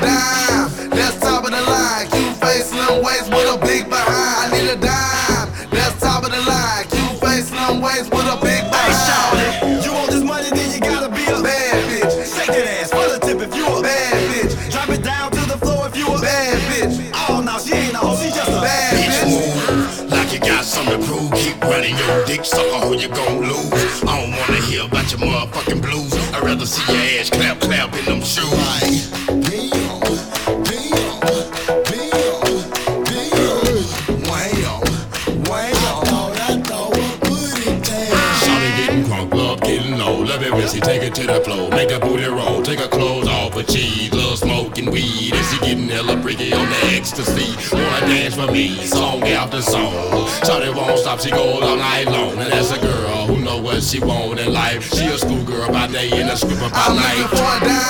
dime. That's top of the line. Face, slim waist with a big behind. I need a dime. That's top of the line. Face, slim waist with a big behind. You want this money, then you gotta be a bad bitch. Shake that ass for the tip if you a bad bitch. Drop it down to the floor if you a bad bitch. Oh no, she ain't a hoe, she just a bad bitch. Move like you got something to prove. Keep running your dick, sucker, who you gon' lose? I don't wanna hear about your motherfucking blues. I'd rather see your ass clap she take it to the floor. Make that booty roll. Take her clothes off her cheese. Love smoking weed. And she getting hella freaky on the ecstasy. Wanna dance for me, song after song. Shawty won't stop, she goes all night long. And that's a girl who know what she want in life. She a schoolgirl by day and a stripper by I'm night.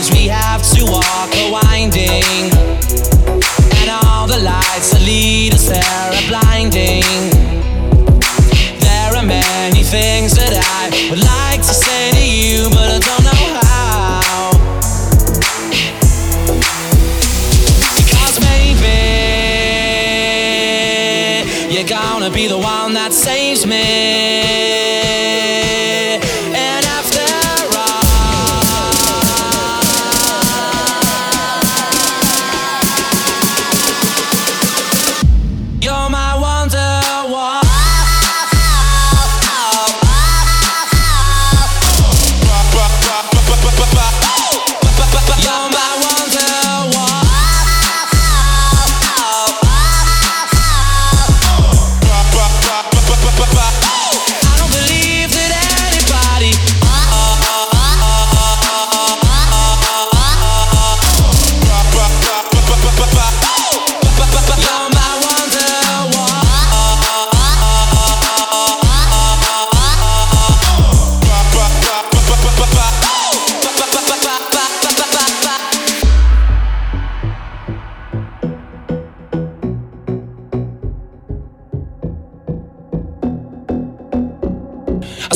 Roads we have to walk are winding. And all the lights that lead us there are blinding. There are many things that I would like to say to you, but I don't know how. Because maybe you're gonna be the one that saves me.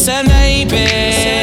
Said maybe